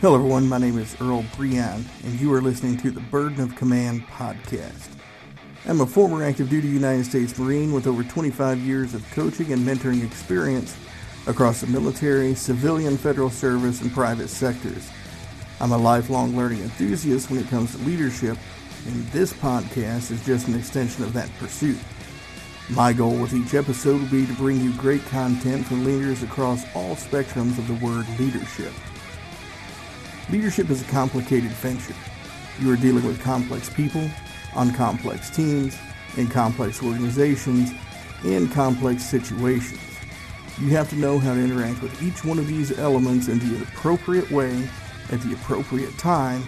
Hello, everyone. My name is Earl Breon, and you are listening to the Burden of Command podcast. I'm a former active duty United States Marine with over 25 years of coaching and mentoring experience across the military, civilian, federal service, and private sectors. I'm a lifelong learning enthusiast when it comes to leadership, and this podcast is just an extension of that pursuit. My goal with each episode will be to bring you great content from leaders across all spectrums of the word leadership. Leadership is a complicated venture. You are dealing with complex people, on complex teams, in complex organizations, in complex situations. You have to know how to interact with each one of these elements in the appropriate way at the appropriate time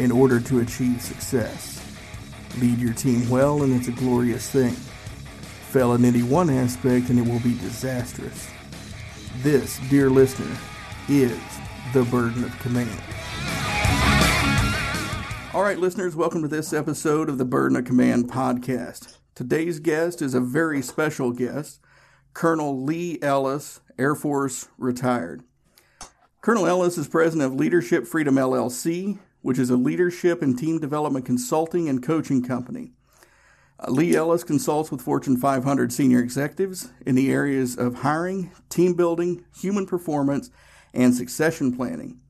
in order to achieve success. Lead your team well, and it's a glorious thing fail in any one aspect and it will be disastrous. This, dear listener, is the burden of command. All right, listeners, welcome to this episode of the Burden of Command podcast. Today's guest is a very special guest, Colonel Lee Ellis, Air Force retired. Colonel Ellis is president of Leadership Freedom LLC, which is a leadership and team development consulting and coaching company. Lee Ellis consults with Fortune 500 senior executives in the areas of hiring, team building, human performance, and succession planning.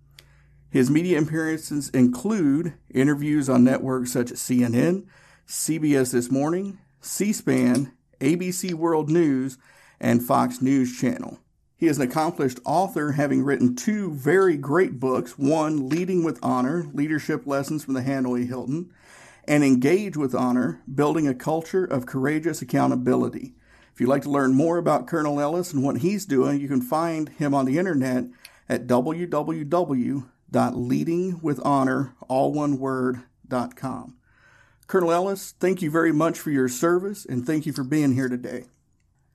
His media appearances include interviews on networks such as CNN, CBS This Morning, C SPAN, ABC World News, and Fox News Channel. He is an accomplished author, having written two very great books one, Leading with Honor Leadership Lessons from the Hanoi Hilton, and engage with honor, building a culture of courageous accountability. If you'd like to learn more about Colonel Ellis and what he's doing, you can find him on the internet at www.leadingwithhonor, Colonel Ellis, thank you very much for your service and thank you for being here today.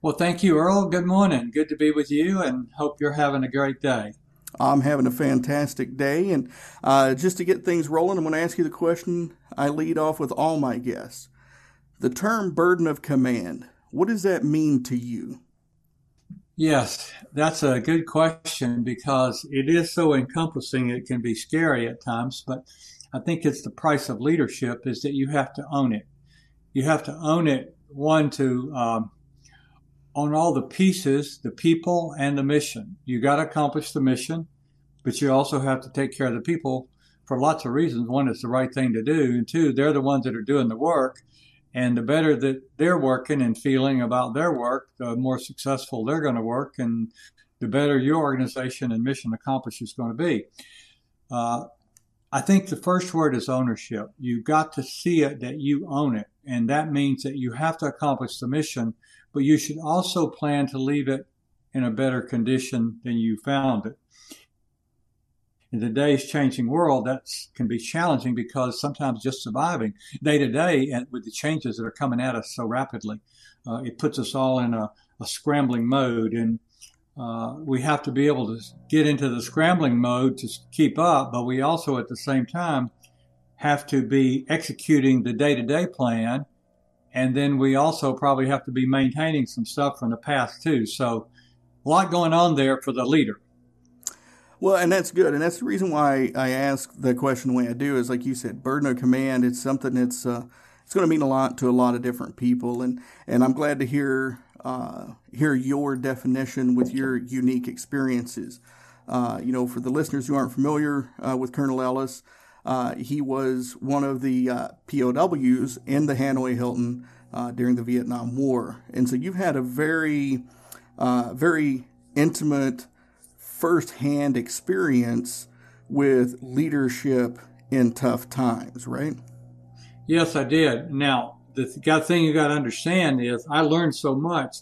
Well, thank you, Earl. Good morning. Good to be with you and hope you're having a great day. I'm having a fantastic day. And uh, just to get things rolling, I'm going to ask you the question I lead off with all my guests. The term burden of command, what does that mean to you? Yes, that's a good question because it is so encompassing, it can be scary at times, but I think it's the price of leadership is that you have to own it. You have to own it, one, to um, on all the pieces, the people and the mission. You got to accomplish the mission, but you also have to take care of the people for lots of reasons. One, it's the right thing to do. And two, they're the ones that are doing the work. And the better that they're working and feeling about their work, the more successful they're going to work and the better your organization and mission accomplish is going to be. Uh, I think the first word is ownership. You've got to see it that you own it. And that means that you have to accomplish the mission but you should also plan to leave it in a better condition than you found it. In today's changing world, that can be challenging because sometimes just surviving day to day and with the changes that are coming at us so rapidly, uh, it puts us all in a, a scrambling mode. And uh, we have to be able to get into the scrambling mode to keep up, but we also at the same time have to be executing the day to day plan and then we also probably have to be maintaining some stuff from the past too. So a lot going on there for the leader. Well, and that's good, and that's the reason why I ask the question the way I do is like you said, burden of command. It's something that's uh, it's going to mean a lot to a lot of different people, and and I'm glad to hear uh, hear your definition with your unique experiences. Uh, you know, for the listeners who aren't familiar uh, with Colonel Ellis, uh, he was one of the uh, POWs in the Hanoi Hilton uh, during the Vietnam War. And so you've had a very, uh, very intimate, firsthand experience with leadership in tough times, right? Yes, I did. Now, the thing you got to understand is I learned so much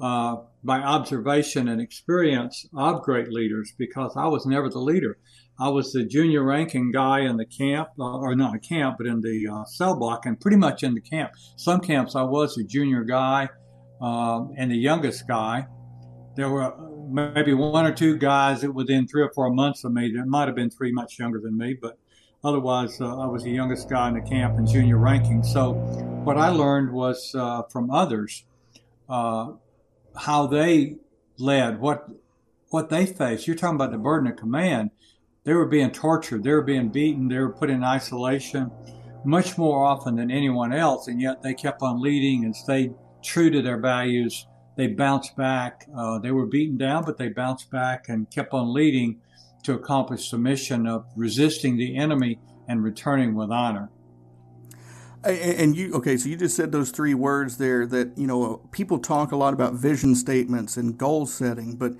uh, by observation and experience of great leaders because I was never the leader. I was the junior ranking guy in the camp, uh, or not a camp, but in the uh, cell block, and pretty much in the camp. Some camps I was the junior guy um, and the youngest guy. There were maybe one or two guys that within three or four months of me. That might have been three much younger than me, but otherwise uh, I was the youngest guy in the camp and junior ranking. So what I learned was uh, from others uh, how they led, what what they faced. You're talking about the burden of command. They were being tortured. They were being beaten. They were put in isolation much more often than anyone else, and yet they kept on leading and stayed true to their values. They bounced back. Uh, they were beaten down, but they bounced back and kept on leading to accomplish the mission of resisting the enemy and returning with honor. And you okay? So you just said those three words there. That you know, people talk a lot about vision statements and goal setting, but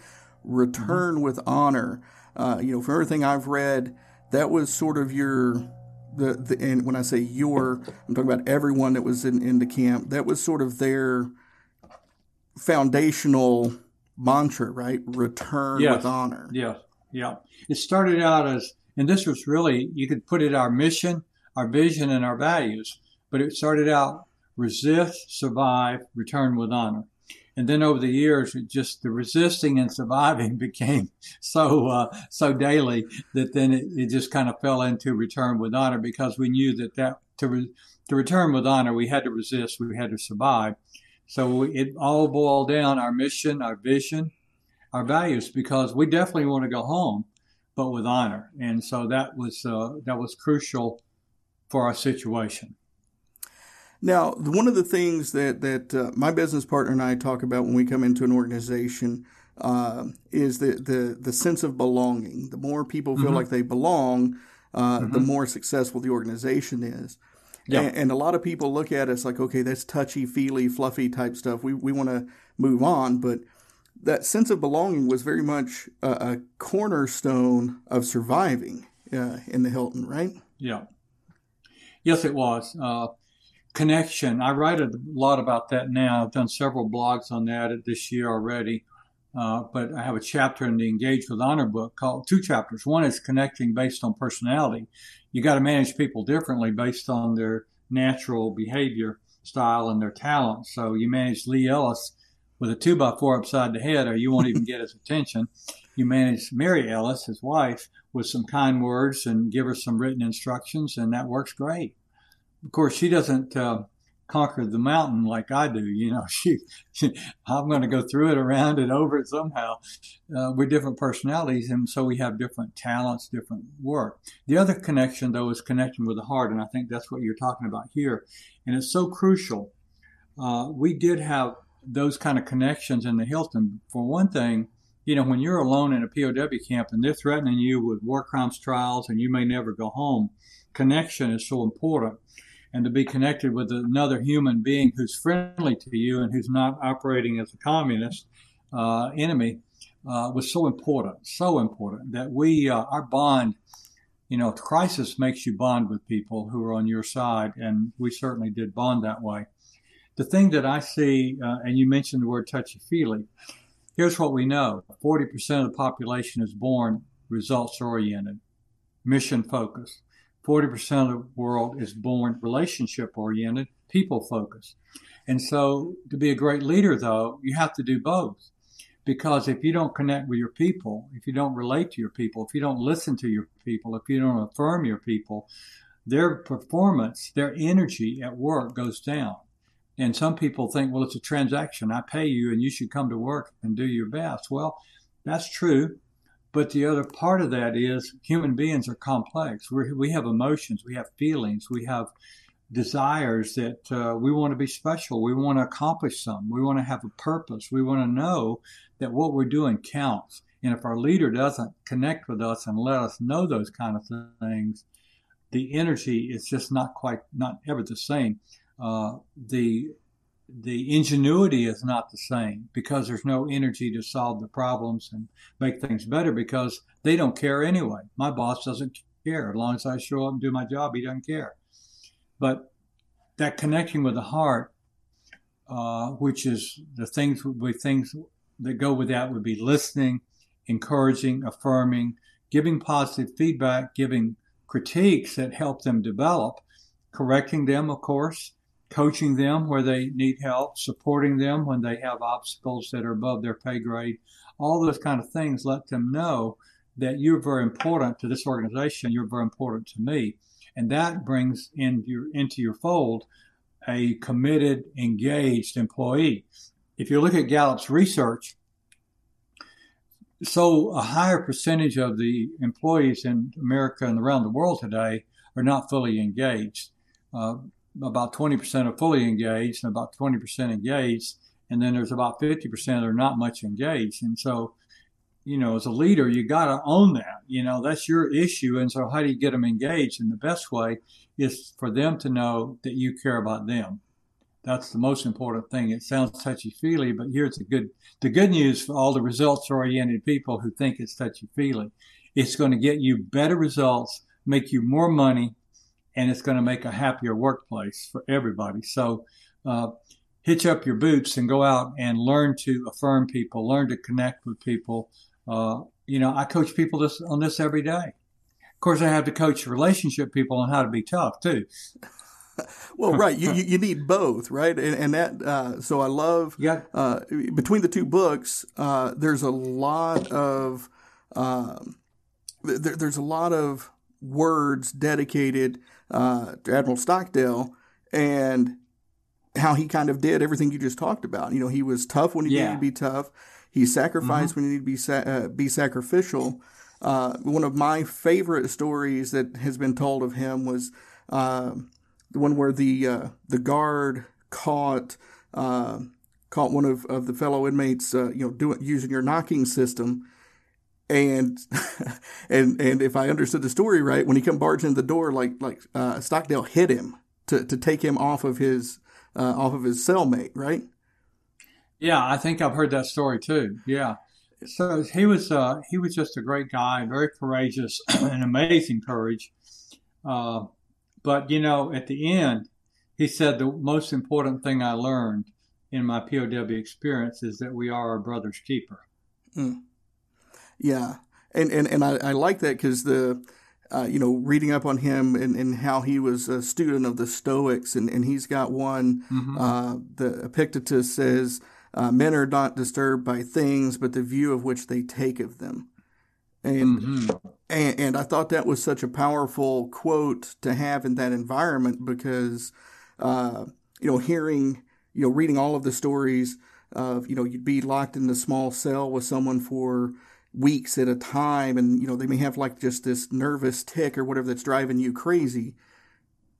return mm-hmm. with honor. Uh, you know, from everything I've read, that was sort of your the, the and when I say your, I'm talking about everyone that was in, in the camp. That was sort of their foundational mantra, right? Return yes. with honor. Yeah, yeah. It started out as, and this was really, you could put it our mission, our vision, and our values. But it started out resist, survive, return with honor. And then over the years, just the resisting and surviving became so uh, so daily that then it, it just kind of fell into return with honor because we knew that that to re, to return with honor we had to resist, we had to survive. So it all boiled down our mission, our vision, our values because we definitely want to go home, but with honor. And so that was uh, that was crucial for our situation. Now, one of the things that that uh, my business partner and I talk about when we come into an organization uh, is the, the the sense of belonging. The more people feel mm-hmm. like they belong, uh, mm-hmm. the more successful the organization is. Yeah. And, and, a lot of people look at us like, okay, that's touchy feely, fluffy type stuff. We we want to move on, but that sense of belonging was very much a, a cornerstone of surviving uh, in the Hilton, right? Yeah. Yes, it was. Connection. I write a lot about that now. I've done several blogs on that this year already. Uh, but I have a chapter in the Engage with Honor book called two chapters. One is connecting based on personality. You got to manage people differently based on their natural behavior style and their talent. So you manage Lee Ellis with a two by four upside the head, or you won't even get his attention. You manage Mary Ellis, his wife, with some kind words and give her some written instructions, and that works great of course, she doesn't uh, conquer the mountain like I do. You know, she, she I'm going to go through it, around it, over it somehow. Uh, we're different personalities, and so we have different talents, different work. The other connection, though, is connection with the heart, and I think that's what you're talking about here, and it's so crucial. Uh, we did have those kind of connections in the Hilton. For one thing, you know, when you're alone in a POW camp and they're threatening you with war crimes trials and you may never go home, connection is so important and to be connected with another human being who's friendly to you and who's not operating as a communist uh, enemy uh, was so important, so important that we, uh, our bond, you know, crisis makes you bond with people who are on your side, and we certainly did bond that way. The thing that I see, uh, and you mentioned the word touchy feely, here's what we know 40% of the population is born results oriented, mission focused. 40% of the world is born relationship oriented, people focused. And so to be a great leader, though, you have to do both. Because if you don't connect with your people, if you don't relate to your people, if you don't listen to your people, if you don't affirm your people, their performance, their energy at work goes down. And some people think, well, it's a transaction. I pay you and you should come to work and do your best. Well, that's true. But the other part of that is human beings are complex. We're, we have emotions, we have feelings, we have desires that uh, we want to be special. We want to accomplish something. We want to have a purpose. We want to know that what we're doing counts. And if our leader doesn't connect with us and let us know those kind of things, the energy is just not quite, not ever the same. Uh, the the ingenuity is not the same because there's no energy to solve the problems and make things better because they don't care anyway. My boss doesn't care. As long as I show up and do my job, he doesn't care. But that connecting with the heart, uh, which is the things with things that go with that would be listening, encouraging, affirming, giving positive feedback, giving critiques that help them develop, correcting them, of course, coaching them where they need help, supporting them when they have obstacles that are above their pay grade. All those kind of things let them know that you're very important to this organization. You're very important to me. And that brings in your, into your fold a committed, engaged employee. If you look at Gallup's research, so a higher percentage of the employees in America and around the world today are not fully engaged. Uh, about 20% are fully engaged and about 20% engaged. And then there's about 50% that are not much engaged. And so, you know, as a leader, you got to own that. You know, that's your issue. And so, how do you get them engaged? And the best way is for them to know that you care about them. That's the most important thing. It sounds touchy feely, but here's the good the good news for all the results oriented people who think it's touchy feely. It's going to get you better results, make you more money, and it's going to make a happier workplace for everybody. So, uh, hitch up your boots and go out and learn to affirm people, learn to connect with people. Uh, you know, I coach people this on this every day. Of course, I have to coach relationship people on how to be tough too. well, right. You, you need both, right? And, and that, uh, so I love, yeah. uh, between the two books, uh, there's a lot of, um, there, there's a lot of words dedicated, uh, to Admiral Stockdale and how he kind of did everything you just talked about. You know, he was tough when he yeah. needed to be tough. He sacrificed mm-hmm. when he needed to be, sa- uh, be sacrificial. Uh, one of my favorite stories that has been told of him was, um, the one where the uh, the guard caught uh, caught one of, of the fellow inmates, uh, you know, doing using your knocking system. And and and if I understood the story right, when he come barging in the door, like like uh, Stockdale hit him to, to take him off of his uh, off of his cellmate, right? Yeah, I think I've heard that story too. Yeah, so he was uh, he was just a great guy, very courageous, and amazing courage. Uh, but, you know, at the end, he said the most important thing I learned in my POW experience is that we are our brother's keeper. Mm. Yeah. And, and, and I, I like that because the, uh, you know, reading up on him and, and how he was a student of the Stoics, and, and he's got one, mm-hmm. uh, the Epictetus says, uh, men are not disturbed by things, but the view of which they take of them. And, mm-hmm. and, and I thought that was such a powerful quote to have in that environment because uh, you know hearing you know reading all of the stories of you know you'd be locked in a small cell with someone for weeks at a time and you know they may have like just this nervous tick or whatever that's driving you crazy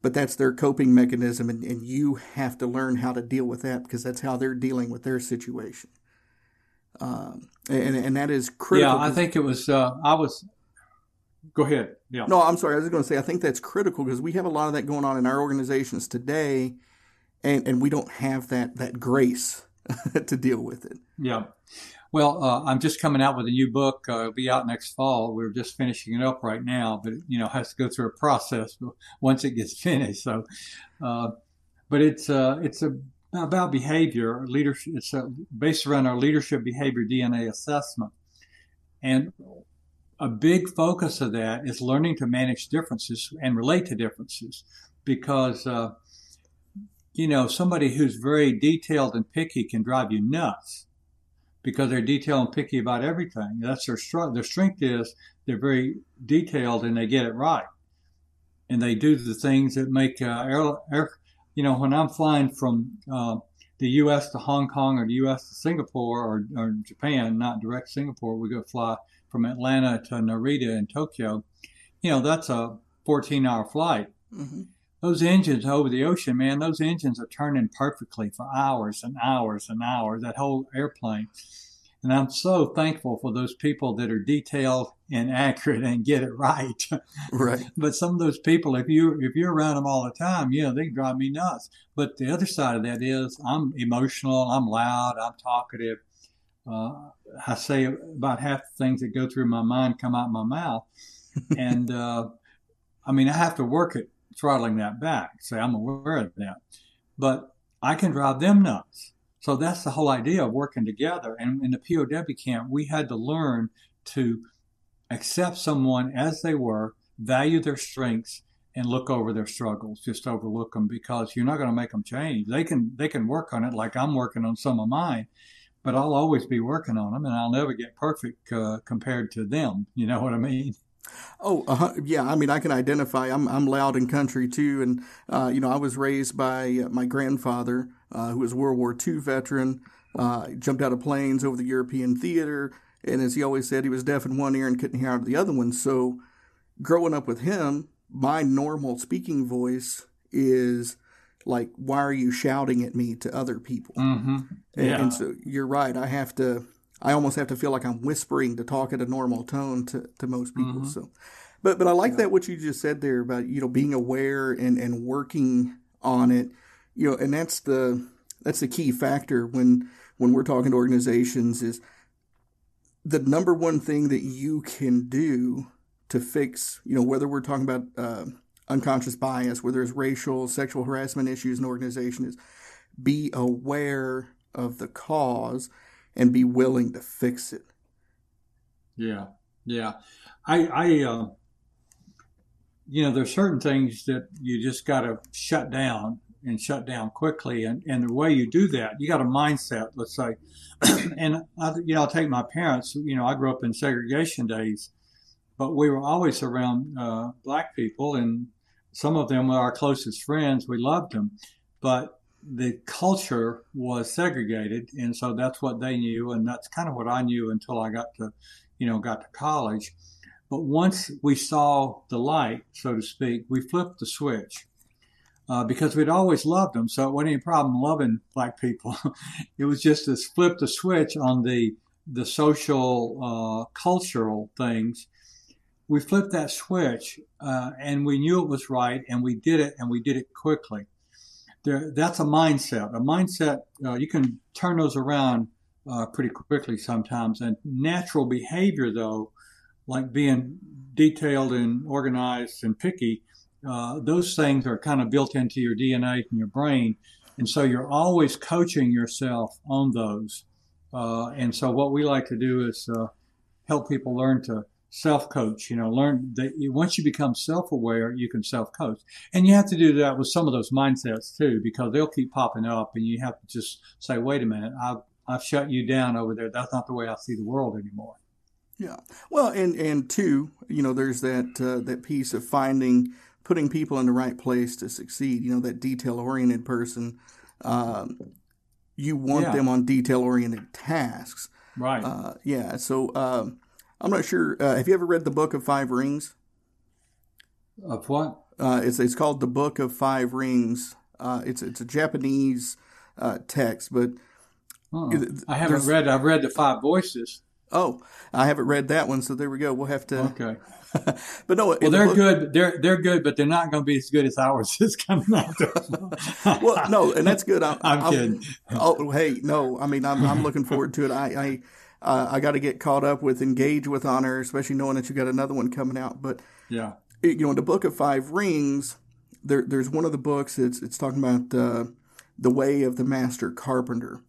but that's their coping mechanism and, and you have to learn how to deal with that because that's how they're dealing with their situation um, and and that is critical. Yeah, I think it was. Uh, I was. Go ahead. Yeah. No, I'm sorry. I was going to say I think that's critical because we have a lot of that going on in our organizations today, and and we don't have that that grace to deal with it. Yeah. Well, uh, I'm just coming out with a new book. Uh, it'll be out next fall. We're just finishing it up right now, but it, you know has to go through a process once it gets finished. So, uh, but it's uh, it's a about behavior, leadership. It's uh, based around our leadership behavior DNA assessment, and a big focus of that is learning to manage differences and relate to differences, because uh, you know somebody who's very detailed and picky can drive you nuts because they're detailed and picky about everything. That's their strength. Their strength is they're very detailed and they get it right, and they do the things that make uh, air, air you know, when I'm flying from uh, the U.S. to Hong Kong or the U.S. to Singapore or, or Japan, not direct Singapore, we go fly from Atlanta to Narita in Tokyo. You know, that's a 14 hour flight. Mm-hmm. Those engines over the ocean, man, those engines are turning perfectly for hours and hours and hours, that whole airplane. And I'm so thankful for those people that are detailed and accurate and get it right. Right. but some of those people, if you if you're around them all the time, you know, they drive me nuts. But the other side of that is I'm emotional, I'm loud, I'm talkative. Uh, I say about half the things that go through my mind come out my mouth. and uh, I mean, I have to work at throttling that back. Say I'm aware of that. But I can drive them nuts. So that's the whole idea of working together. And in the POW camp, we had to learn to accept someone as they were, value their strengths, and look over their struggles. Just overlook them because you're not going to make them change. They can they can work on it like I'm working on some of mine, but I'll always be working on them, and I'll never get perfect uh, compared to them. You know what I mean? Oh, uh, yeah. I mean, I can identify. I'm I'm loud and country too, and uh, you know, I was raised by uh, my grandfather, uh, who was a World War II veteran. Uh, jumped out of planes over the European theater, And as he always said, he was deaf in one ear and couldn't hear out of the other one. So growing up with him, my normal speaking voice is like, why are you shouting at me to other people? Mm-hmm. And, Yeah. and so you're right. I have to, I almost have to feel like I'm whispering to talk at a normal tone to, to most people. Mhm. So, but, but I like that what you just said there about, you know, being aware and, and working on it, you know, and that's the, that's the key factor when, when we're talking to organizations is the number one thing that you can do to fix, you know, whether we're talking about uh, unconscious bias, whether it's racial, sexual harassment issues in an organization, is be aware of the cause and be willing to fix it. Yeah, yeah. I, I, uh, you know, there's certain things that you just got to shut down and shut down quickly. And, and the way you do that, you got a mindset, let's say. and, I, you know, I'll take my parents, you know, I grew up in segregation days, but we were always around uh, black people, and some of them were our closest friends. We loved them. But the culture was segregated, and so that's what they knew, and that's kind of what I knew until I got to, you know, got to college. But once we saw the light, so to speak, we flipped the switch uh, because we'd always loved them. So it wasn't any problem loving black people. it was just to flip the switch on the the social, uh, cultural things. We flipped that switch, uh, and we knew it was right, and we did it, and we did it quickly. There, that's a mindset. A mindset uh, you can turn those around uh, pretty quickly sometimes. And natural behavior, though, like being detailed and organized and picky, uh, those things are kind of built into your DNA and your brain. And so you're always coaching yourself on those. Uh, and so what we like to do is uh, help people learn to self-coach. You know, learn that you, once you become self-aware, you can self-coach. And you have to do that with some of those mindsets too, because they'll keep popping up, and you have to just say, "Wait a minute, I've I've shut you down over there. That's not the way I see the world anymore." Yeah. Well, and and two, you know, there's that uh, that piece of finding putting people in the right place to succeed. You know, that detail oriented person. Um, you want Yeah. them on detail oriented tasks. Right. Uh, yeah. So um, I'm not sure. Uh, have you ever read the Book of Five Rings? of what? Uh, it's it's called the Book of Five Rings. Uh, it's it's a Japanese uh, text, but Oh, I haven't read. I've read the Five Voices. oh, I haven't read that one. So there we go. We'll have to. Okay. but no, Well, they're book- good. They're they're good, but they're not going to be as good as ours is coming out. Well, no, and that's good. I'm, I'm kidding. Oh, hey, no. I mean, I'm I'm looking forward to it. I I uh, I got to get caught up with Engage with Honor, especially knowing that you got another one coming out. But Yeah. you know, in the Book of Five Rings, there there's one of the books. It's it's talking about uh, the way of the master carpenter,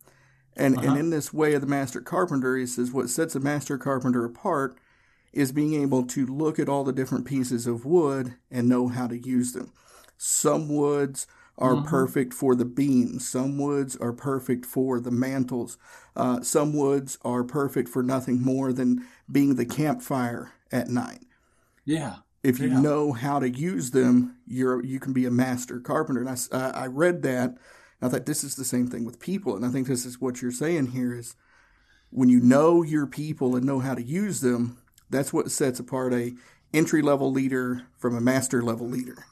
and Uh-huh. and in this way of the master carpenter, he says what sets a master carpenter apart is being able to look at all the different pieces of wood and know how to use them. Some woods are Mhm. perfect for the beams. Some woods are perfect for the mantles. Uh, some woods are perfect for nothing more than being the campfire at night Yeah. if you Yeah. know how to use them, you're you can be a master carpenter. And I, I read that, and I thought this is the same thing with people, and I think this is what you're saying here is when you know your people and know how to use them, that's what sets apart a entry level leader from a master level leader.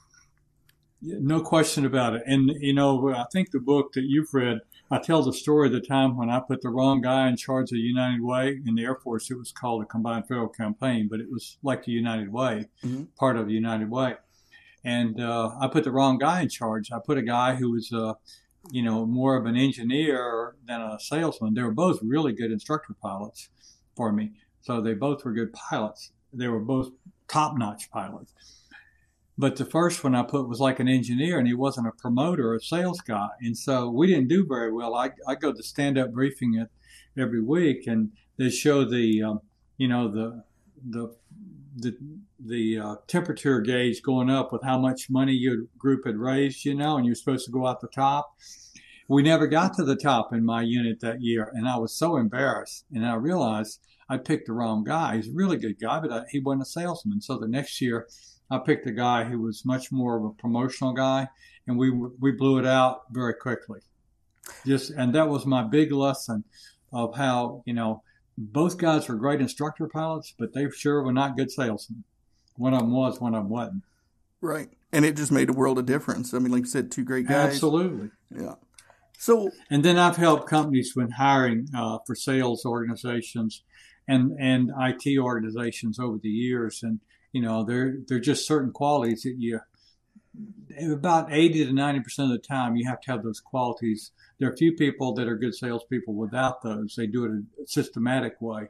Yeah, No question about it. And, you know, I think the book that you've read, I tell the story of the time when I put the wrong guy in charge of the United Way. In the Air Force, it was called the Combined Federal Campaign, but it was like the United Way, Mhm. part of the United Way. And uh, I put the wrong guy in charge. I put a guy who was, uh, you know, more of an engineer than a salesman. They were both really good instructor pilots for me. So they both were good pilots. They were both top notch pilots. But the first one I put was like an engineer, and he wasn't a promoter or a sales guy, and so we didn't do very well. I, I go to stand up briefing it every week, and they show the um, you know the the the the uh, temperature gauge going up with how much money your group had raised, you know, and you're supposed to go out the top. We never got to the top in my unit that year, and I was so embarrassed. And I realized I picked the wrong guy. He's a really good guy, but I, he wasn't a salesman. So the next year, I picked a guy who was much more of a promotional guy, and we we blew it out very quickly. Just and that was my big lesson of how you know both guys were great instructor pilots, but they sure were not good salesmen. One of them was, one of them wasn't. Right. And it just made a world of difference. I mean, like you said, two great guys. Absolutely. Yeah. So, and then I've helped companies when hiring uh, for sales organizations and and IT organizations over the years, and you know, there there are just certain qualities that you about eighty to ninety percent of the time you have to have those qualities. There are a few people that are good salespeople without those. They do it in a systematic way,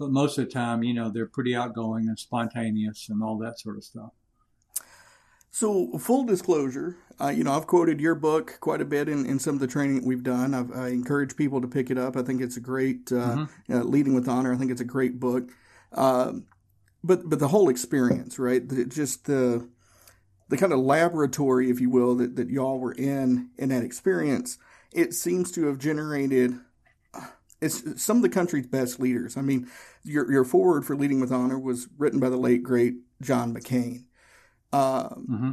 but most of the time, you know, they're pretty outgoing and spontaneous and all that sort of stuff. So, full disclosure, uh, you know, I've quoted your book quite a bit in, in some of the training that we've done. I've, i encourage people to pick it up. I think it's a great, uh, mm-hmm. uh, Leading with Honor. I think it's a great book. Um, but but the whole experience, right? just the the kind of laboratory, if you will, that, that y'all were in in that experience, it seems to have generated it's some of the country's best leaders. I mean, your your forward for Leading with Honor was written by the late great John McCain. Um, mm-hmm.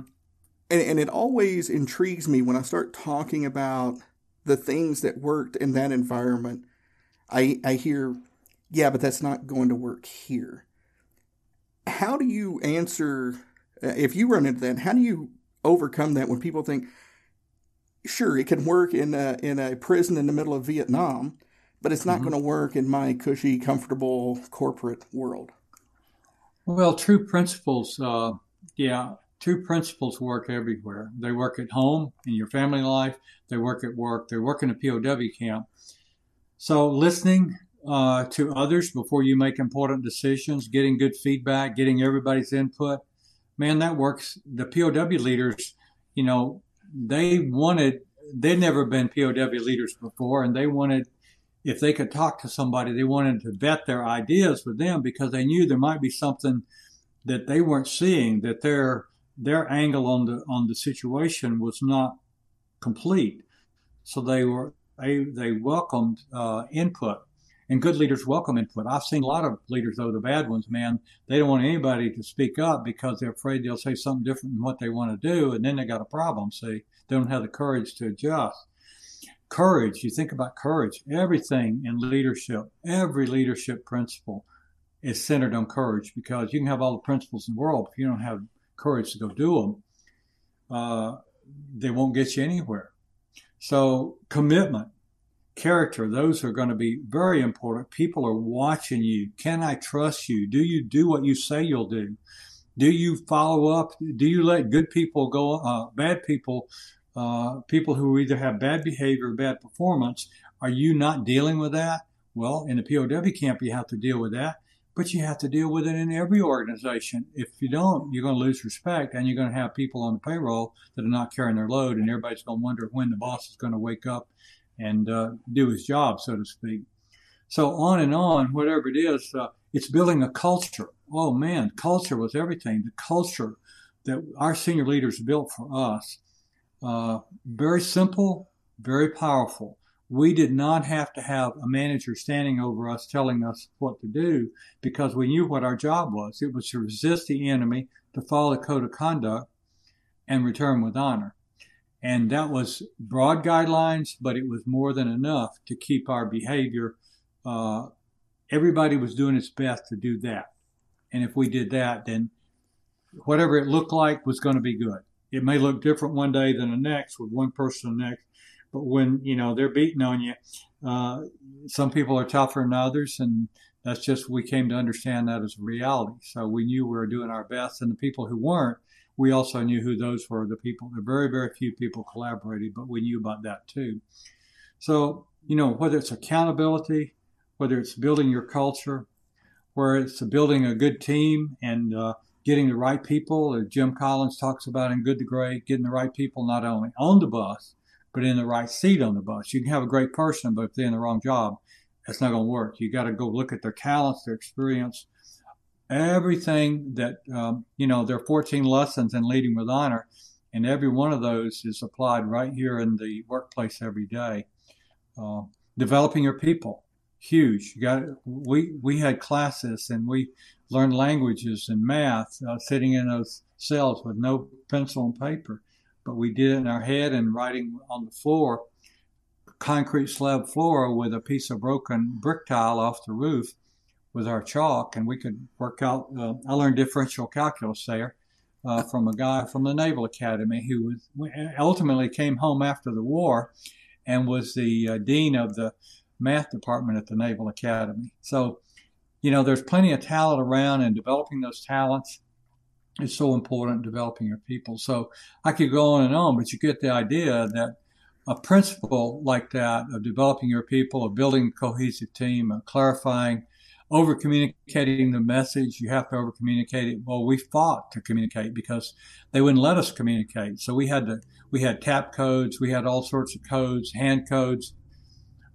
and, and it always intrigues me when I start talking about the things that worked in that environment. I, I hear, yeah, but that's not going to work here. How do you answer, uh, if you run into that, how do you overcome that when people think, sure, it can work in a, in a prison in the middle of Vietnam, but it's not mm-hmm. going to work in my cushy, comfortable corporate world? Well, true principles uh, yeah, two principles work everywhere. They work at home in your family life. They work at work. They work in a POW camp. So listening uh, to others before you make important decisions, getting good feedback, getting everybody's input, man, that works. The POW leaders, you know, they wanted. They'd never been POW leaders before, and they wanted if they could talk to somebody, they wanted to vet their ideas with them because they knew there might be something that they weren't seeing that their their angle on the on the situation was not complete. So they were they they welcomed uh, input, and good leaders welcome input. I've seen a lot of leaders though the bad ones, man, they don't want anybody to speak up because they're afraid they'll say something different than what they want to do, and then they got a problem. See, they don't have the courage to adjust. Courage. You think about courage. Everything in leadership, every leadership principle is centered on courage because you can have all the principles in the world, if you don't have courage to go do them, uh, they won't get you anywhere. So commitment, character, those are going to be very important. People are watching you. Can I trust you? Do you do what you say you'll do? Do you follow up? Do you let good people go, uh, bad people, uh, people who either have bad behavior or bad performance, are you not dealing with that? Well, in the POW camp, you have to deal with that but you have to deal with it in every organization. If you don't, you're going to lose respect and you're going to have people on the payroll that are not carrying their load, and everybody's going to wonder when the boss is going to wake up and uh, do his job, so to speak. So on and on, whatever it is, uh, it's building a culture. Oh man, culture was everything. The culture that our senior leaders built for us, uh, very simple, very powerful we did not have to have a manager standing over us telling us what to do because we knew what our job was. It was to resist the enemy, to follow the code of conduct, and return with honor. And that was broad guidelines, but it was more than enough to keep our behavior. Uh, everybody was doing its best to do that. And if we did that, then whatever it looked like was going to be good. It may look different one day than the next with one person the next, but when you know they're beating on you, uh, some people are tougher than others, and that's just we came to understand that as a reality. So we knew we were doing our best, and the people who weren't, we also knew who those were. The people, the very very few people collaborated, but we knew about that too. So you know whether it's accountability, whether it's building your culture, where it's building a good team and uh, getting the right people, as Jim Collins talks about in Good to Great, getting the right people not only on the bus, but in the right seat on the bus. You can have a great person, but if they're in the wrong job, it's not going to work. You got to go look at their talents, their experience, everything that, um, you know, there are 14 lessons in leading with honor, and every one of those is applied right here in the workplace every day. Uh, developing your people, huge. You got we we had classes and we learned languages and math, uh, sitting in those cells with no pencil and paper but we did it in our head and writing on the floor concrete slab floor with a piece of broken brick tile off the roof with our chalk, and we could work out. Uh, I learned differential calculus there uh, from a guy from the Naval Academy who was, ultimately came home after the war and was the uh, dean of the math department at the Naval Academy. So, you know, there's plenty of talent around, and developing those talents is so important. Developing your people. So I could go on and on, but you get the idea that a principle like that of developing your people, of building a cohesive team, of clarifying over communicating the message. You have to over communicate it. Well, we fought to communicate because they wouldn't let us communicate. So we had to, we had tap codes, we had all sorts of codes, hand codes,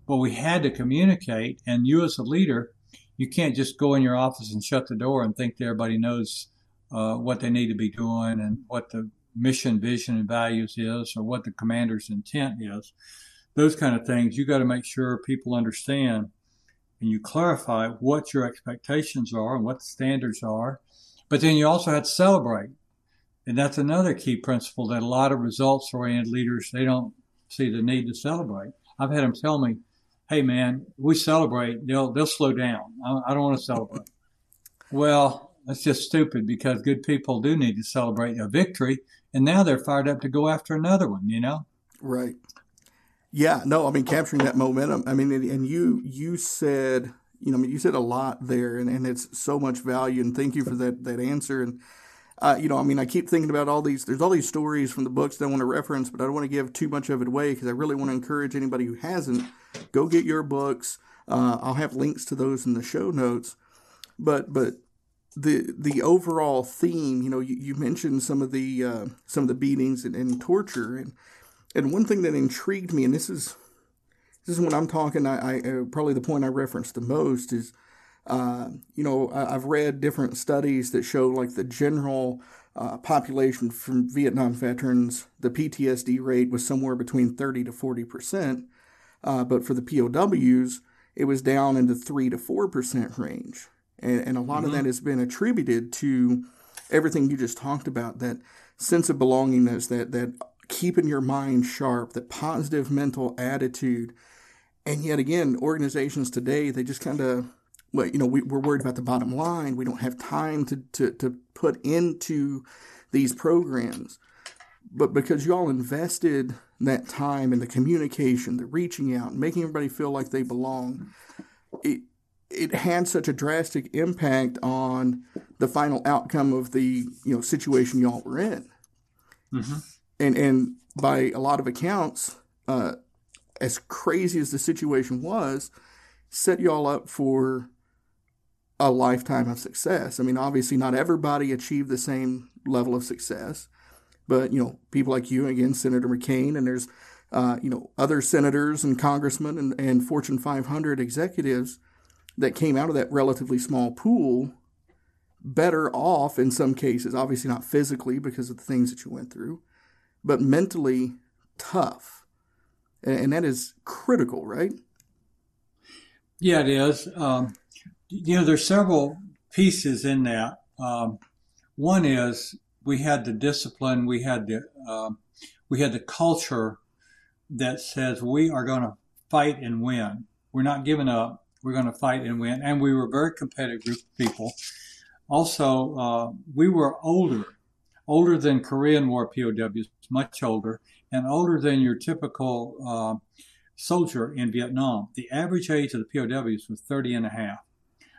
but we had to communicate. And you as a leader, you can't just go in your office and shut the door and think that everybody knows uh, what they need to be doing and what the mission, vision, and values is, or what the commander's intent is. Those kind of things, you got to make sure people understand and you clarify what your expectations are and what the standards are. But then you also have to celebrate. And that's another key principle that a lot of results oriented leaders, they don't see the need to celebrate. I've had them tell me, Hey man, we celebrate. They'll, they'll slow down. I, I don't want to celebrate. well, that's just stupid because good people do need to celebrate a victory. And now they're fired up to go after another one, you know? Right. Yeah, no, I mean capturing that momentum. I mean, and, you you said you know, I mean, you said a lot there, and, and it's so much value. And thank you for that that answer. And uh, you know, I mean, I keep thinking about all these. There's all these stories from the books that I want to reference, but I don't want to give too much of it away because I really want to encourage anybody who hasn't go get your books. Uh, I'll have links to those in the show notes. But but the the overall theme, you know, you, you mentioned some of the uh, some of the beatings and, and torture, and and one thing that intrigued me, and this is this is when I'm talking, I, I uh, probably the point I referenced the most is, uh, you know, I, have read different studies that show like the general uh, population from Vietnam veterans, the PTSD rate was somewhere between 30 to 40 percent, uh, but for the POWs, it was down in the three to four percent range, and, and a lot mm-hmm. of that has been attributed to everything you just talked about that sense of belongingness, that that keeping your mind sharp, that positive mental attitude. And yet again, organizations today, they just kind of, well, you know, we, are worried about the bottom line. We don't have time to, to, to put into these programs. But because y'all invested that time in the communication, the reaching out, making everybody feel like they belong, it, it had such a drastic impact on the final outcome of the you know situation y'all were in. Mm-hmm and and by a lot of accounts, uh, as crazy as the situation was, set y'all up for a lifetime of success. I mean, obviously, not everybody achieved the same level of success, but you know, people like you, again, Senator McCain, and there's uh, you know other senators and congressmen and, and Fortune 500 executives that came out of that relatively small pool better off in some cases. Obviously, not physically because of the things that you went through, but mentally tough. And that is critical, right? Yeah, it is. Um, you know, there's several pieces in that. Um, one is we had the discipline, we had the um, we had the culture that says we are going to fight and win. We're not giving up. We're going to fight and win. And we were a very competitive group of people. Also, uh, we were older older than Korean War POWs, much older, and older than your typical uh, soldier in Vietnam. The average age of the POWs was 30 and a half.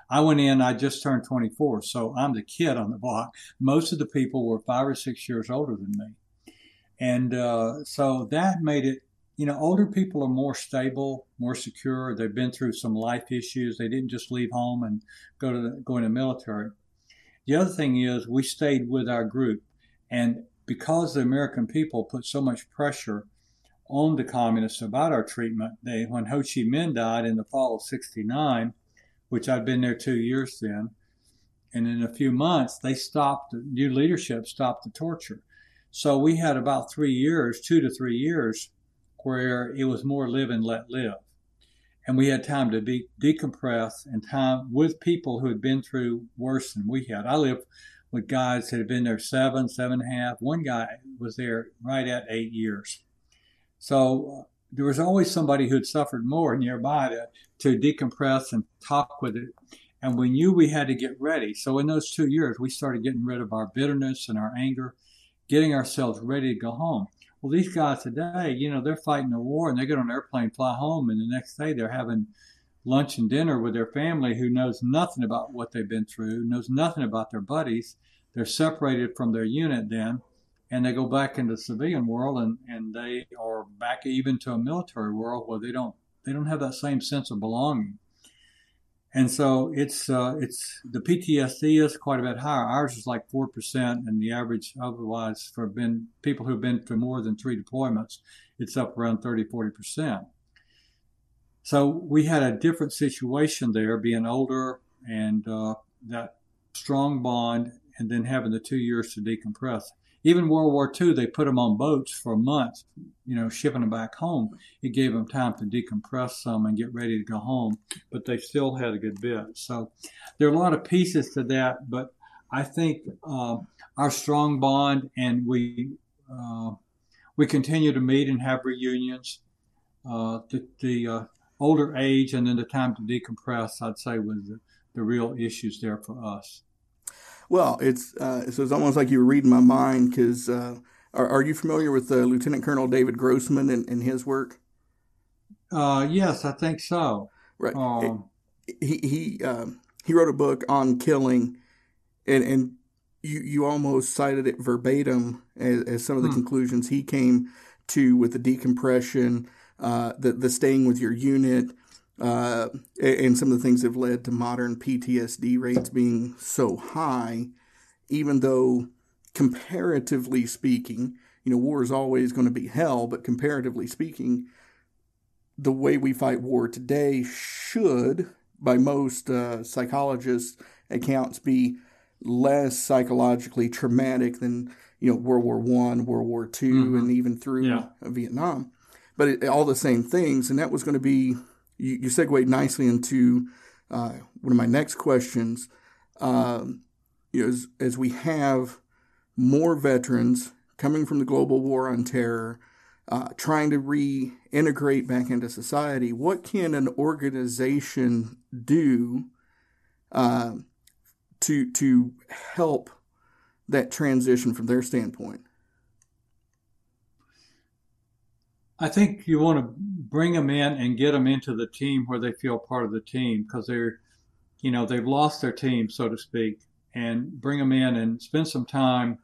I went in, I just turned 24, so I'm the kid on the block. Most of the people were five or six years older than me. And uh, so that made it, you know, older people are more stable, more secure. They've been through some life issues. They didn't just leave home and go to the, go in the military. The other thing is we stayed with our group. And because the American people put so much pressure on the communists about our treatment, they, when Ho Chi Minh died in the fall of 69, which I'd been there two years then, and in a few months, they stopped, the new leadership stopped the torture. So we had about three years, two to three years, where it was more live and let live. And we had time to be decompress and time with people who had been through worse than we had. I lived with guys that had been there seven, seven and a half. One guy was there right at eight years. So uh, there was always somebody who had suffered more nearby to, to decompress and talk with it. And we knew we had to get ready. So in those two years, we started getting rid of our bitterness and our anger, getting ourselves ready to go home. Well, these guys today, you know, they're fighting a war and they get on an airplane, fly home, and the next day they're having lunch and dinner with their family who knows nothing about what they've been through, knows nothing about their buddies. They're separated from their unit then and they go back into the civilian world and, and they are back even to a military world where they don't they don't have that same sense of belonging. And so it's uh, it's the PTSD is quite a bit higher. Ours is like four percent, and the average otherwise for been people who've been to more than three deployments, it's up around 30, 40 percent. So we had a different situation there, being older and uh, that strong bond, and then having the two years to decompress even World War II, they put them on boats for months, you know, shipping them back home. It gave them time to decompress some and get ready to go home, but they still had a good bit. So there are a lot of pieces to that, but I think uh, our strong bond and we uh, we continue to meet and have reunions. Uh, the, the uh, older age and then the time to decompress, I'd say, was the, the real issues there for us. Well, it's uh, so it's almost like you were reading my mind because uh, are, are you familiar with uh, Lieutenant Colonel David Grossman and, and his work? Uh, yes, I think so. Right. Um, he he um, he wrote a book on killing, and and you you almost cited it verbatim as, as some of the hmm. conclusions he came to with the decompression, uh, the the staying with your unit, uh, and some of the things that have led to modern PTSD rates being so high, even though comparatively speaking, you know, war is always going to be hell, but comparatively speaking, the way we fight war today should, by most uh, psychologists' accounts, be less psychologically traumatic than you know World War One, World War 2 mm-hmm. and even through yeah. Vietnam. But it, all the same things, and that was going to be you, you nicely into uh, one of my next questions. Um, you know, as, as we have more veterans coming from the global war on terror, uh, trying to reintegrate back into society, what can an organization do uh, to to help that transition from their standpoint? I think you want to bring them in and get them into the team where they feel part of the team because they're, you know, they've lost their team, so to speak, and bring them in and spend some time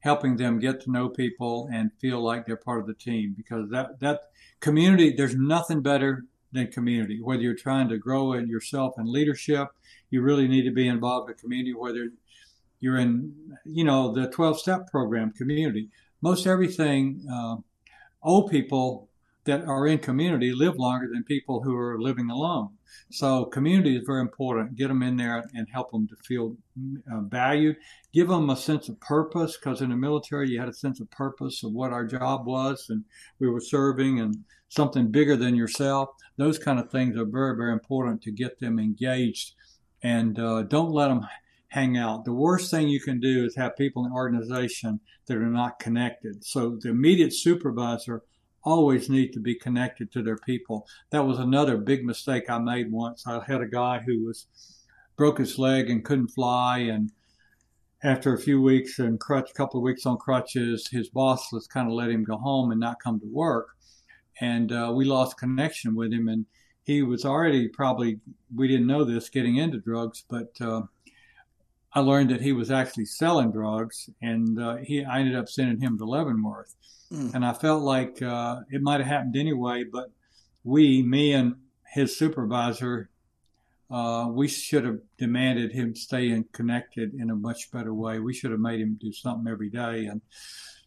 helping them get to know people and feel like they're part of the team because that, that community, there's nothing better than community. Whether you're trying to grow in yourself in leadership, you really need to be involved in community, whether you're in, you know, the 12 step program community. Most everything, uh, old people that are in community live longer than people who are living alone. So community is very important. Get them in there and help them to feel uh, valued. Give them a sense of purpose because in the military you had a sense of purpose of what our job was and we were serving and something bigger than yourself. Those kind of things are very, very important to get them engaged and uh, don't let them hang out. The worst thing you can do is have people in an organization that are not connected. So the immediate supervisor always need to be connected to their people. That was another big mistake I made once. I had a guy who was broke his leg and couldn't fly and after a few weeks and crutch, couple of weeks on crutches, his boss was kind of let him go home and not come to work. And uh, we lost connection with him. And he was already probably, we didn't know this, getting into drugs, but uh, I learned that he was actually selling drugs, and uh, he I ended up sending him to Leavenworth, mm. and I felt like uh, it might have happened anyway. But we, me and his supervisor, uh, we should have demanded him stay in connected in a much better way. We should have made him do something every day, and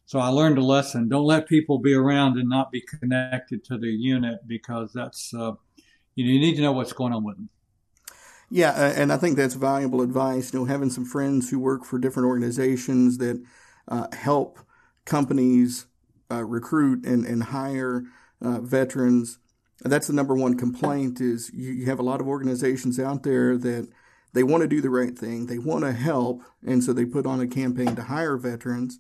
so I learned a lesson: don't let people be around and not be connected to the unit because that's uh, you, know, you need to know what's going on with them. Yeah, and I think that's valuable advice. You know, having some friends who work for different organizations that uh, help companies uh, recruit and, and hire uh, veterans. That's the number one complaint is you, you have a lot of organizations out there that they want to do the right thing. They want to help. And so they put on a campaign to hire veterans.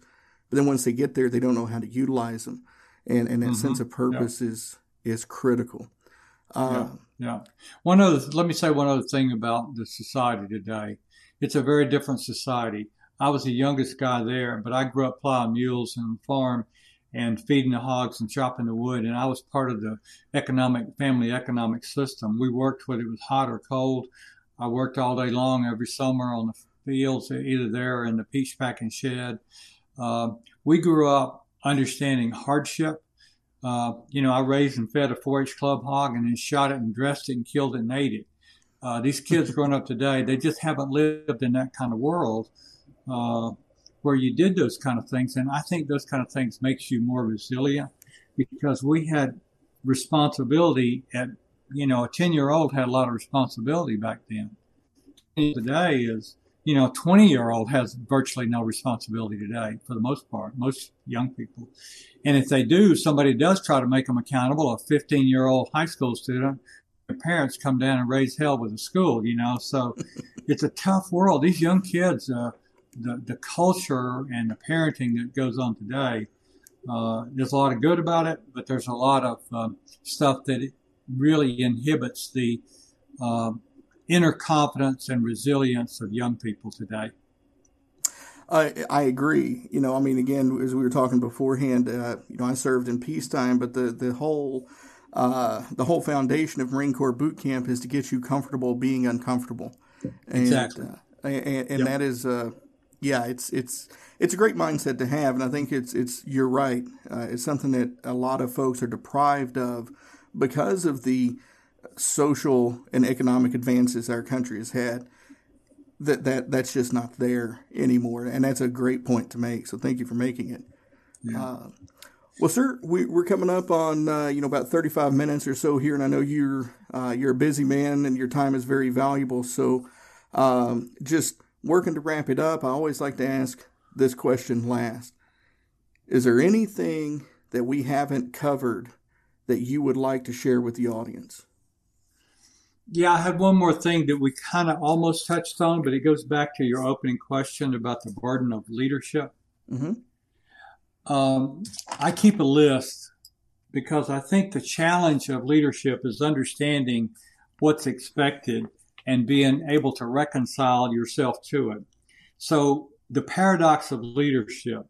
But then once they get there, they don't know how to utilize them. And, and that mm-hmm. sense of purpose is, is critical. Uh, yeah, yeah. One other, let me say one other thing about the society today. It's a very different society. I was the youngest guy there, but I grew up plowing mules and farm and feeding the hogs and chopping the wood. And I was part of the economic family economic system. We worked whether it was hot or cold. I worked all day long every summer on the fields, either there or in the peach packing shed. Uh, we grew up understanding hardship. Uh, you know, I raised and fed a 4-H club hog and then shot it and dressed it and killed it and ate it. Uh, these kids growing up today, they just haven't lived in that kind of world uh, where you did those kind of things. And I think those kind of things makes you more resilient because we had responsibility at, you know, a 10 year old had a lot of responsibility back then. Today is you know, 20 year old has virtually no responsibility today for the most part, most young people. And if they do, somebody does try to make them accountable. A 15 year old high school student, their parents come down and raise hell with the school, you know, so it's a tough world. These young kids, uh, the, the culture and the parenting that goes on today, uh, there's a lot of good about it, but there's a lot of um, stuff that really inhibits the, uh, inner confidence and resilience of young people today. I, I agree. You know, I mean, again, as we were talking beforehand, uh, you know, I served in peacetime, but the the whole uh, the whole foundation of Marine Corps boot camp is to get you comfortable being uncomfortable. And, exactly. Uh, and, and yep. that is, uh, yeah, it's it's it's a great mindset to have, and I think it's it's you're right. Uh, it's something that a lot of folks are deprived of because of the social and economic advances our country has had that that that's just not there anymore. And that's a great point to make so thank you for making it. Yeah. Uh, well sir we, we're coming up on uh, you know about 35 minutes or so here and i know you're uh, you're a busy man and your time is very valuable. So um, just working to wrap it up i always like to ask this question last. Is there anything that we haven't covered that you would like to share with the audience yeah, I had one more thing that we kind of almost touched on, but it goes back to your opening question about the burden of leadership. Mm-hmm. Um, I keep a list because I think the challenge of leadership is understanding what's expected and being able to reconcile yourself to it. So, the paradox of leadership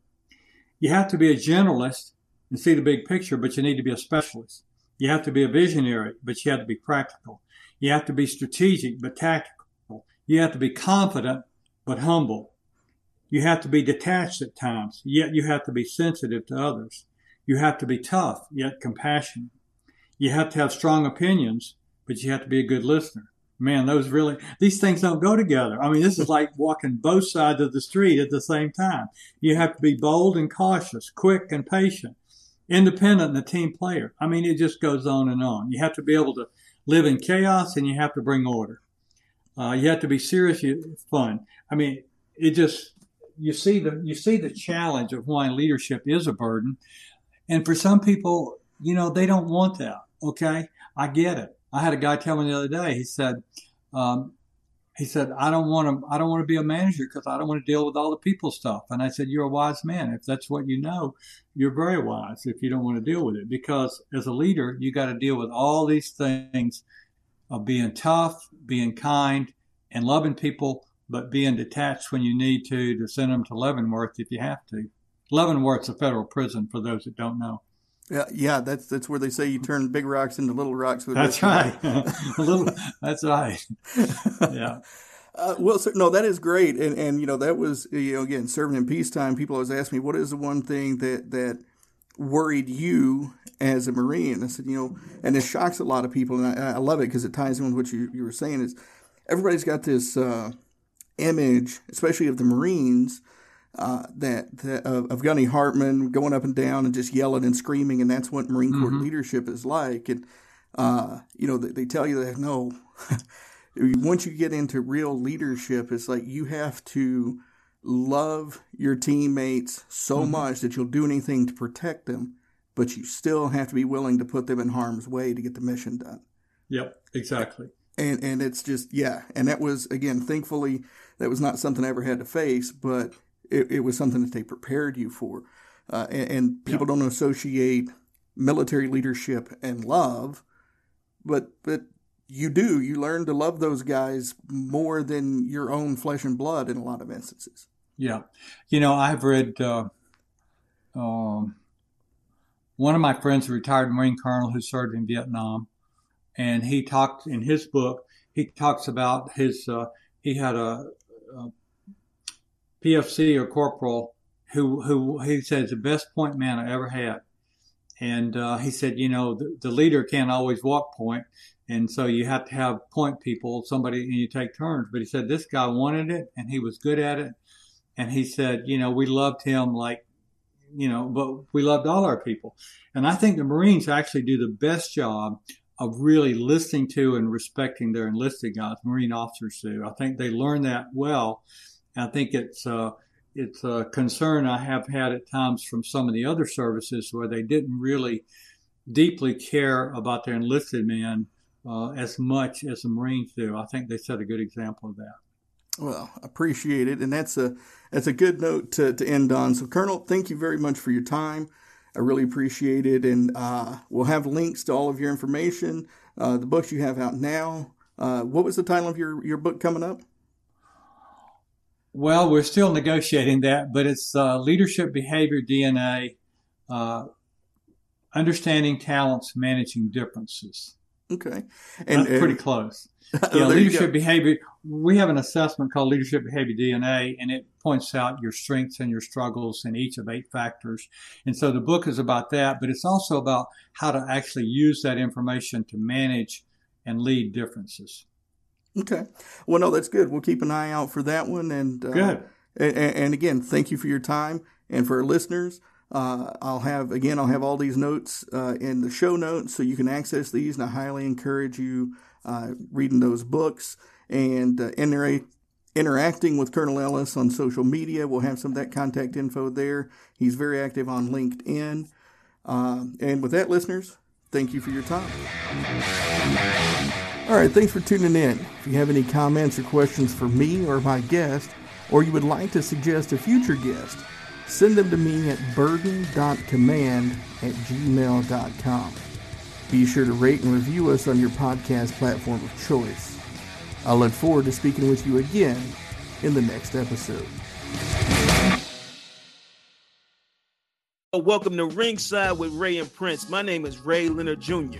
you have to be a generalist and see the big picture, but you need to be a specialist. You have to be a visionary, but you have to be practical. You have to be strategic but tactical. You have to be confident but humble. You have to be detached at times, yet you have to be sensitive to others. You have to be tough, yet compassionate. You have to have strong opinions, but you have to be a good listener. Man, those really, these things don't go together. I mean, this is like walking both sides of the street at the same time. You have to be bold and cautious, quick and patient, independent and a team player. I mean, it just goes on and on. You have to be able to live in chaos and you have to bring order. Uh, you have to be serious, you, fun. I mean, it just you see the you see the challenge of why leadership is a burden, and for some people, you know, they don't want that. Okay, I get it. I had a guy tell me the other day. He said, um, he said, I don't want to, I don't want to be a manager because I don't want to deal with all the people stuff. And I said, you're a wise man. If that's what you know, you're very wise if you don't want to deal with it because as a leader, you got to deal with all these things of being tough, being kind and loving people, but being detached when you need to, to send them to Leavenworth if you have to. Leavenworth's a federal prison for those that don't know. Yeah, yeah, that's that's where they say you turn big rocks into little rocks. With that's right. little, that's right. Yeah. Uh, well, sir, no, that is great, and and you know that was you know again serving in peacetime. People always ask me what is the one thing that that worried you as a Marine. I said you know, and it shocks a lot of people, and I, I love it because it ties in with what you you were saying. Is everybody's got this uh, image, especially of the Marines, uh, that, that uh, of Gunny Hartman going up and down and just yelling and screaming, and that's what Marine Corps mm-hmm. leadership is like. And uh, you know, they, they, tell you that no, once you get into real leadership, it's like you have to love your teammates so mm-hmm. much that you'll do anything to protect them, but you still have to be willing to put them in harm's way to get the mission done. Yep, exactly. And and it's just yeah, and that was again, thankfully, that was not something I ever had to face, but it, it was something that they prepared you for. Uh, and, and, people don't associate military leadership and love, but but you do you learn to love those guys more than your own flesh and blood in a lot of instances. Yeah, you know I've read. Uh, um, one of my friends, a retired Marine colonel who served in Vietnam, and he talked in his book. He talks about his. Uh, he had a PFC or corporal who who he said is the best point man I ever had. And uh, he said, you know, the, the, leader can't always walk point, and so you have to have point people, somebody, and you take turns. But he said this guy wanted it, and he was good at it. And he said, you know, we loved him like, you know, but we loved all our people. And I think the Marines actually do the best job of really listening to and respecting their enlisted guys. Marine officers do. I think they learn that well. I think it's uh, it's a concern I have had at times from some of the other services where they didn't really deeply care about their enlisted men uh, as much as the Marines do. I think they set a good example of that. Well, appreciate it, and that's a that's a good note to, to end on. So, Colonel, thank you very much for your time. I really appreciate it, and uh, we'll have links to all of your information, uh, the books you have out now. Uh, what was the title of your your book coming up? Well, we're still negotiating that, but it's uh, leadership behavior DNA, uh, understanding talents, managing differences. Okay, and That's pretty close. yeah, leadership behavior. We have an assessment called Leadership Behavior DNA, and it points out your strengths and your struggles in each of eight factors. And so the book is about that, but it's also about how to actually use that information to manage and lead differences. Okay. Well, no, that's good. We'll keep an eye out for that one. And uh, good. And, and, again, thank you for your time. And for our listeners, uh, I'll have again, I'll have all these notes uh, in the show notes, so you can access these. And I highly encourage you uh, reading those books and uh, intera- interacting with Colonel Ellis on social media. We'll have some of that contact info there. He's very active on LinkedIn. Uh, and with that, listeners, thank you for your time. All right, thanks for tuning in. If you have any comments or questions for me or my guest, or you would like to suggest a future guest, send them to me at burden.command at gmail.com. Be sure to rate and review us on your podcast platform of choice. I look forward to speaking with you again in the next episode. Welcome to Ringside with Ray and Prince. My name is Ray Leonard Jr.